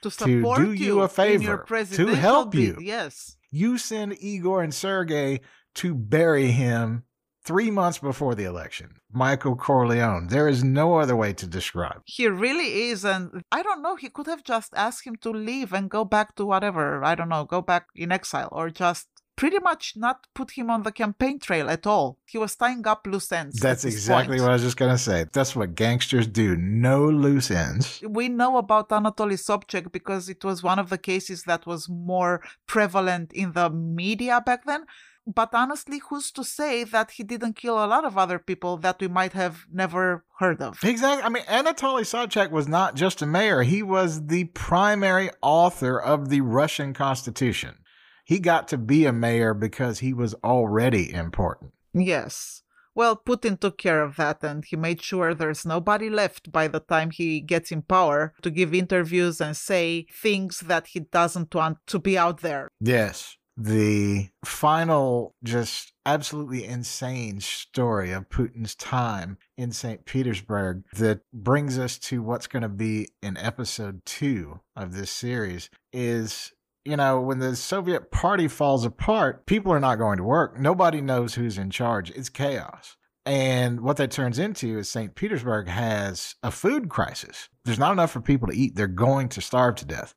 To support do you a favor, to help bid. you. Yes. you send Igor and Sergey to bury him three months before the election. Michael Corleone. There is no other way to describe. He really is. And I don't know, he could have just asked him to leave and go back to whatever. I don't know, go back in exile or just pretty much not put him on the campaign trail at all. He was tying up loose ends. That's exactly point. what I was just going to say. That's what gangsters do. No loose ends. we know about Anatoly Sobchak because it was one of the cases that was more prevalent in the media back then. But honestly, who's to say that he didn't kill a lot of other people that we might have never heard of? Exactly. I mean, Anatoly Sobchak was not just a mayor, he was the primary author of the Russian Constitution. He got to be a mayor because he was already important. Yes. Well, Putin took care of that and he made sure there's nobody left by the time he gets in power to give interviews and say things that he doesn't want to be out there. Yes. The final, just absolutely insane story of Putin's time in St. Petersburg that brings us to what's going to be in episode two of this series is. You know, when the Soviet party falls apart, people are not going to work. Nobody knows who's in charge. It's chaos. And what that turns into is St. Petersburg has a food crisis. There's not enough for people to eat. They're going to starve to death.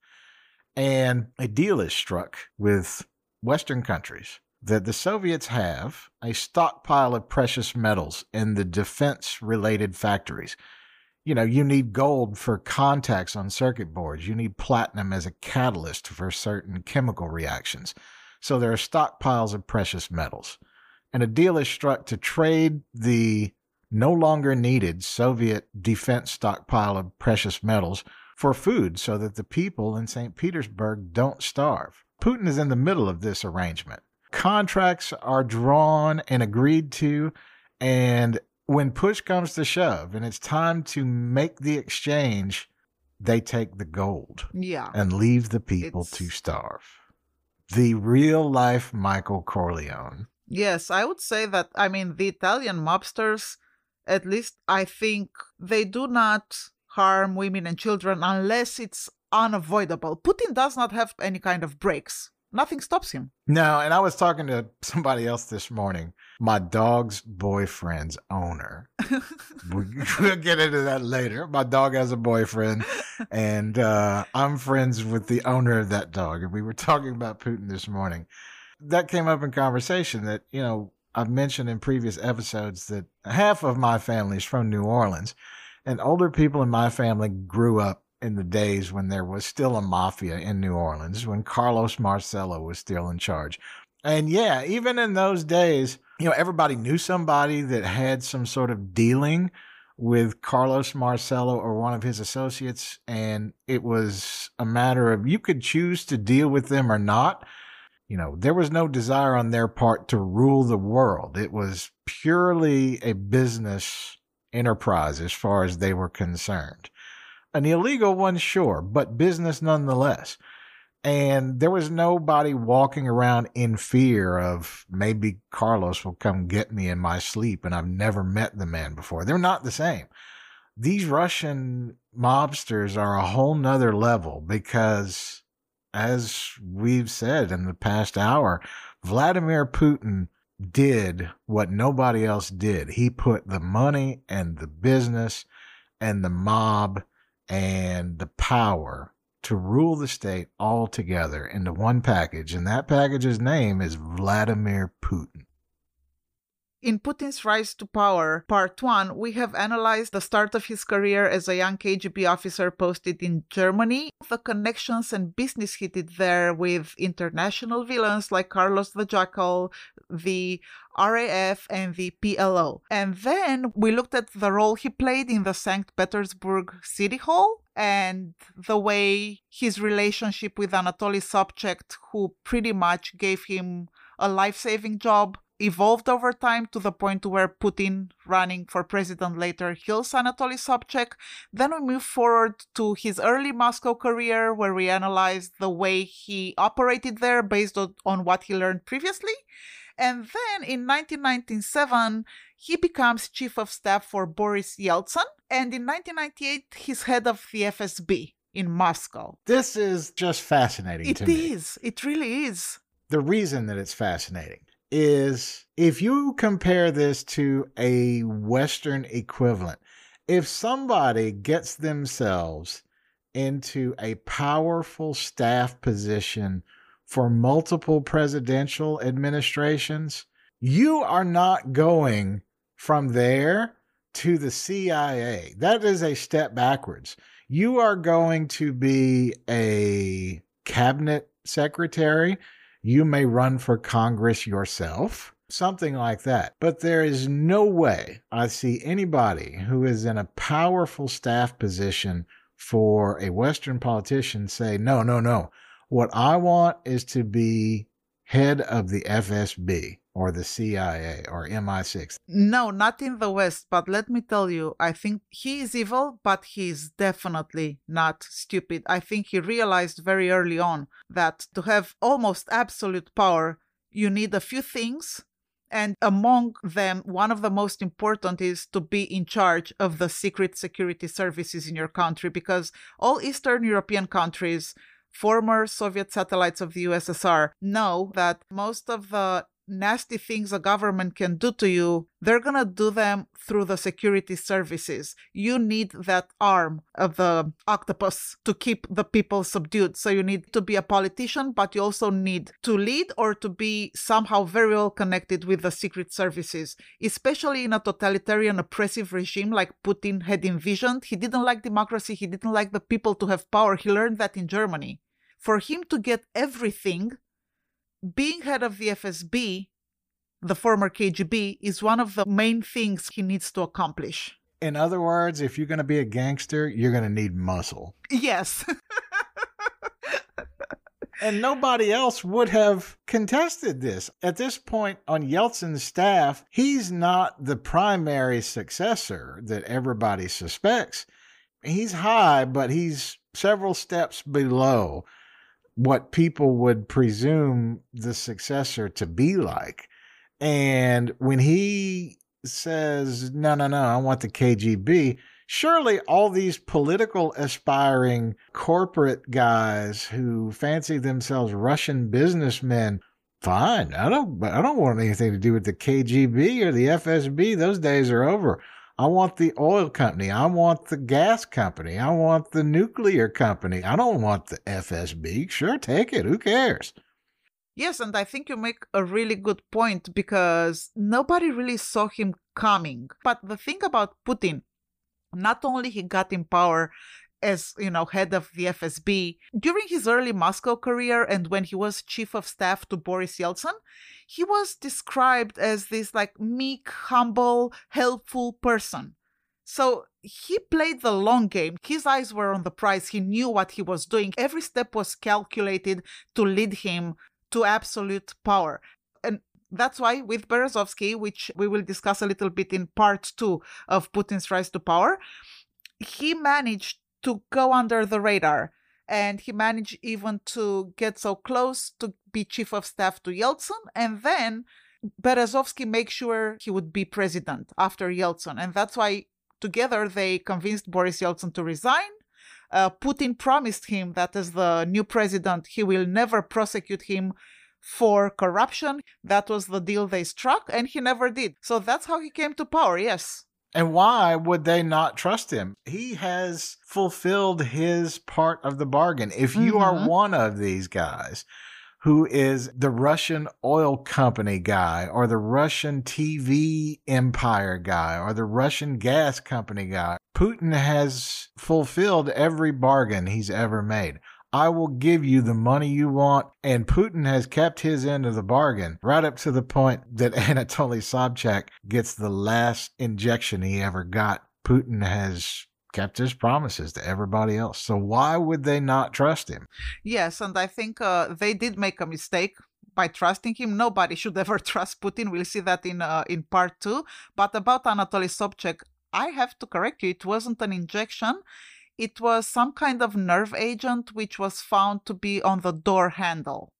And a deal is struck with Western countries that the Soviets have a stockpile of precious metals in the defense related factories. You know, you need gold for contacts on circuit boards, you need platinum as a catalyst for certain chemical reactions. So there are stockpiles of precious metals. And a deal is struck to trade the no longer needed Soviet defense stockpile of precious metals for food so that the people in St. Petersburg don't starve. Putin is in the middle of this arrangement. Contracts are drawn and agreed to. And when push comes to shove and it's time to make the exchange, they take the gold Yeah. and leave the people It's- to starve. The real life Michael Corleone. Yes, I would say that, I mean, the Italian mobsters, at least I think they do not harm women and children unless it's unavoidable. Putin does not have any kind of brakes. Nothing stops him. No, and I was talking to somebody else this morning, my dog's boyfriend's owner. we, we'll get into that later. My dog has a boyfriend, and uh, I'm friends with the owner of that dog. And we were talking about Putin this morning. That came up in conversation that, you know, I've mentioned in previous episodes that half of my family is from New Orleans, and older people in my family grew up in the days when there was still a mafia in New Orleans, when Carlos Marcello was still in charge. And yeah, even in those days, you know, everybody knew somebody that had some sort of dealing with Carlos Marcello or one of his associates. And it was a matter of you could choose to deal with them or not. You know, there was no desire on their part to rule the world. It was purely a business enterprise as far as they were concerned. An illegal one, sure, but business nonetheless. And there was nobody walking around in fear of maybe Carlos will come get me in my sleep and I've never met the man before. They're not the same. These Russian mobsters are a whole nother level because, as we've said in the past hour, Vladimir Putin did what nobody else did. He put the money and the business and the mob and the power to rule the state all together into one package. And that package's name is Vladimir Putin. In Putin's Rise to Power, Part 1, we have analyzed the start of his career as a young KGB officer posted in Germany, the connections and business he did there with international villains like Carlos the Jackal, the RAF, and the PLO. And then we looked at the role he played in the St. Petersburg City Hall and the way his relationship with Anatoly Sobchak, who pretty much gave him a life saving job, evolved over time to the point where Putin, running for president later, kills Anatoly Sobchak. Then we move forward to his early Moscow career, where we analyzed the way he operated there based on, on what he learned previously. And then in 1997, he becomes chief of staff for Boris Yeltsin. And in 1998, he's head of the FSB in Moscow. This is just fascinating It to me. is. It really is. The reason that it's fascinating is if you compare this to a Western equivalent, if somebody gets themselves into a powerful staff position for multiple presidential administrations, you are not going from there to the CIA. That is a step backwards. You are going to be a cabinet secretary. You may run for Congress yourself, something like that. But there is no way I see anybody who is in a powerful staff position for a Western politician say, no, no, no. What I want is to be head of the FSB or the CIA or MI6. No, not in the West, but let me tell you, I think he is evil, but he is definitely not stupid. I think he realized very early on that to have almost absolute power, you need a few things. And among them, one of the most important is to be in charge of the secret security services in your country because all Eastern European countries, former Soviet satellites of the USSR, know that most of the nasty things a government can do to you, they're gonna do them through the security services. You need that arm of the octopus to keep the people subdued. So you need to be a politician, but you also need to lead or to be somehow very well connected with the secret services, especially in a totalitarian, oppressive regime like Putin had envisioned. He didn't like democracy, he didn't like the people to have power. He learned that in Germany. For him to get everything, being head of the FSB, the former KGB, is one of the main things he needs to accomplish. In other words, if you're going to be a gangster, you're going to need muscle. Yes. and nobody else would have contested this. At this point on Yeltsin's staff, he's not the primary successor that everybody suspects. He's high, but he's several steps below what people would presume the successor to be like. And when he says, no, no, no, I want the KGB, surely all these political aspiring corporate guys who fancy themselves Russian businessmen fine i don't i don't want anything to do with the kgb or the fsb those days are over i want the oil company. I want the gas company. I want the nuclear company. I don't want the fsb sure take it. Who cares? Yes, and I think you make a really good point because nobody really saw him coming. But the thing about Putin, not only he got in power as you know head of the FSB during his early Moscow career and when he was chief of staff to Boris Yeltsin he was described as this like meek humble helpful person. So he played the long game. His eyes were on the prize. He knew what he was doing. Every step was calculated to lead him to absolute power. And that's why with Berezovsky, which we will discuss a little bit in part two of Putin's rise to power, he managed to go under the radar and he managed even to get so close to be chief of staff to Yeltsin and then Berezovsky make sure he would be president after Yeltsin and that's why together they convinced Boris Yeltsin to resign uh, Putin promised him that as the new president he will never prosecute him for corruption. That was the deal they struck, and he never did. So that's how he came to power, yes. And why would they not trust him? He has fulfilled his part of the bargain. If you mm-hmm. are one of these guys who is the Russian oil company guy or the Russian TV empire guy or the Russian gas company guy, Putin has fulfilled every bargain he's ever made. I will give you the money you want. And Putin has kept his end of the bargain right up to the point that Anatoly Sobchak gets the last injection he ever got. Putin has kept his promises to everybody else. So why would they not trust him? Yes, and I think uh, they did make a mistake by trusting him. Nobody should ever trust Putin. We'll see that in uh, in part two. But about Anatoly Sobchak, I have to correct you. It wasn't an injection it was some kind of nerve agent which was found to be on the door handle.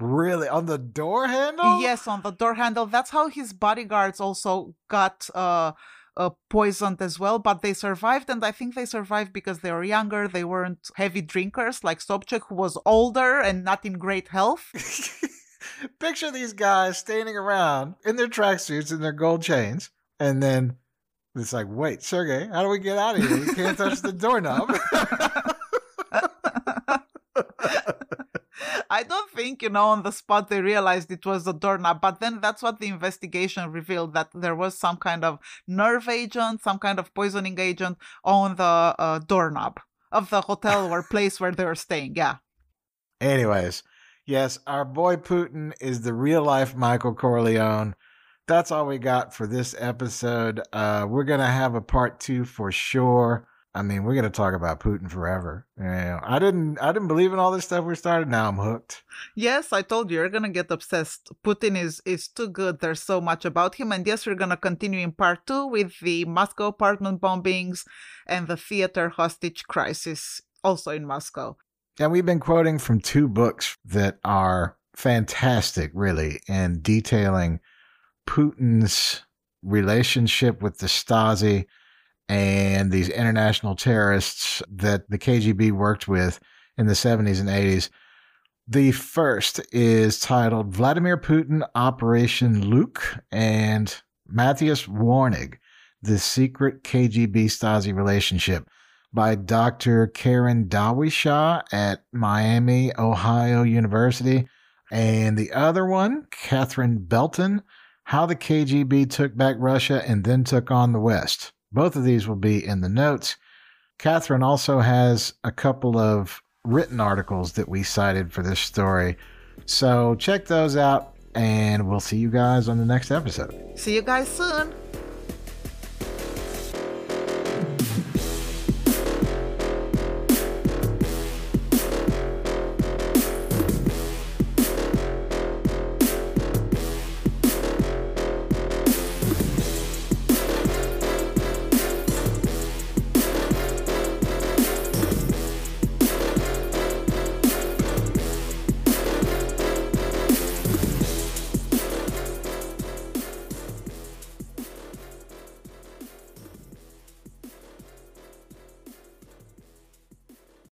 Really? On the door handle? Yes, on the door handle. That's how his bodyguards also got uh, uh, poisoned as well, but they survived, and I think they survived because they were younger. They weren't heavy drinkers like Sobchak, who was older and not in great health. Picture these guys standing around in their tracksuits and their gold chains, and then it's like, wait, Sergey, how do we get out of here? We can't touch the doorknob. I don't think, you know, on the spot they realized it was the doorknob, but then that's what the investigation revealed that there was some kind of nerve agent, some kind of poisoning agent on the uh, doorknob of the hotel or place where they were staying. Yeah. Anyways, yes, our boy Putin is the real life Michael Corleone that's all we got for this episode. Uh, we're gonna have a part two for sure. I mean, we're gonna talk about Putin forever. You know, I didn't, I didn't believe in all this stuff we started. Now I'm hooked. Yes, I told you you're gonna get obsessed. Putin is is too good. There's so much about him, and yes, we're gonna continue in part two with the Moscow apartment bombings and the theater hostage crisis, also in Moscow. And we've been quoting from two books that are fantastic, really, in detailing Putin's relationship with the Stasi and these international terrorists that the KGB worked with in the 70s and 80s. The first is titled Vladimir Putin Operation Luch and Matthias Warnig, The Secret KGB Stasi Relationship by Dr. Karen Dawisha at Miami, Ohio University. And the other one, Catherine Belton, how the KGB took back Russia and then took on the West. Both of these will be in the notes. Catherine also has a couple of written articles that we cited for this story. So check those out, and we'll see you guys on the next episode. See you guys soon.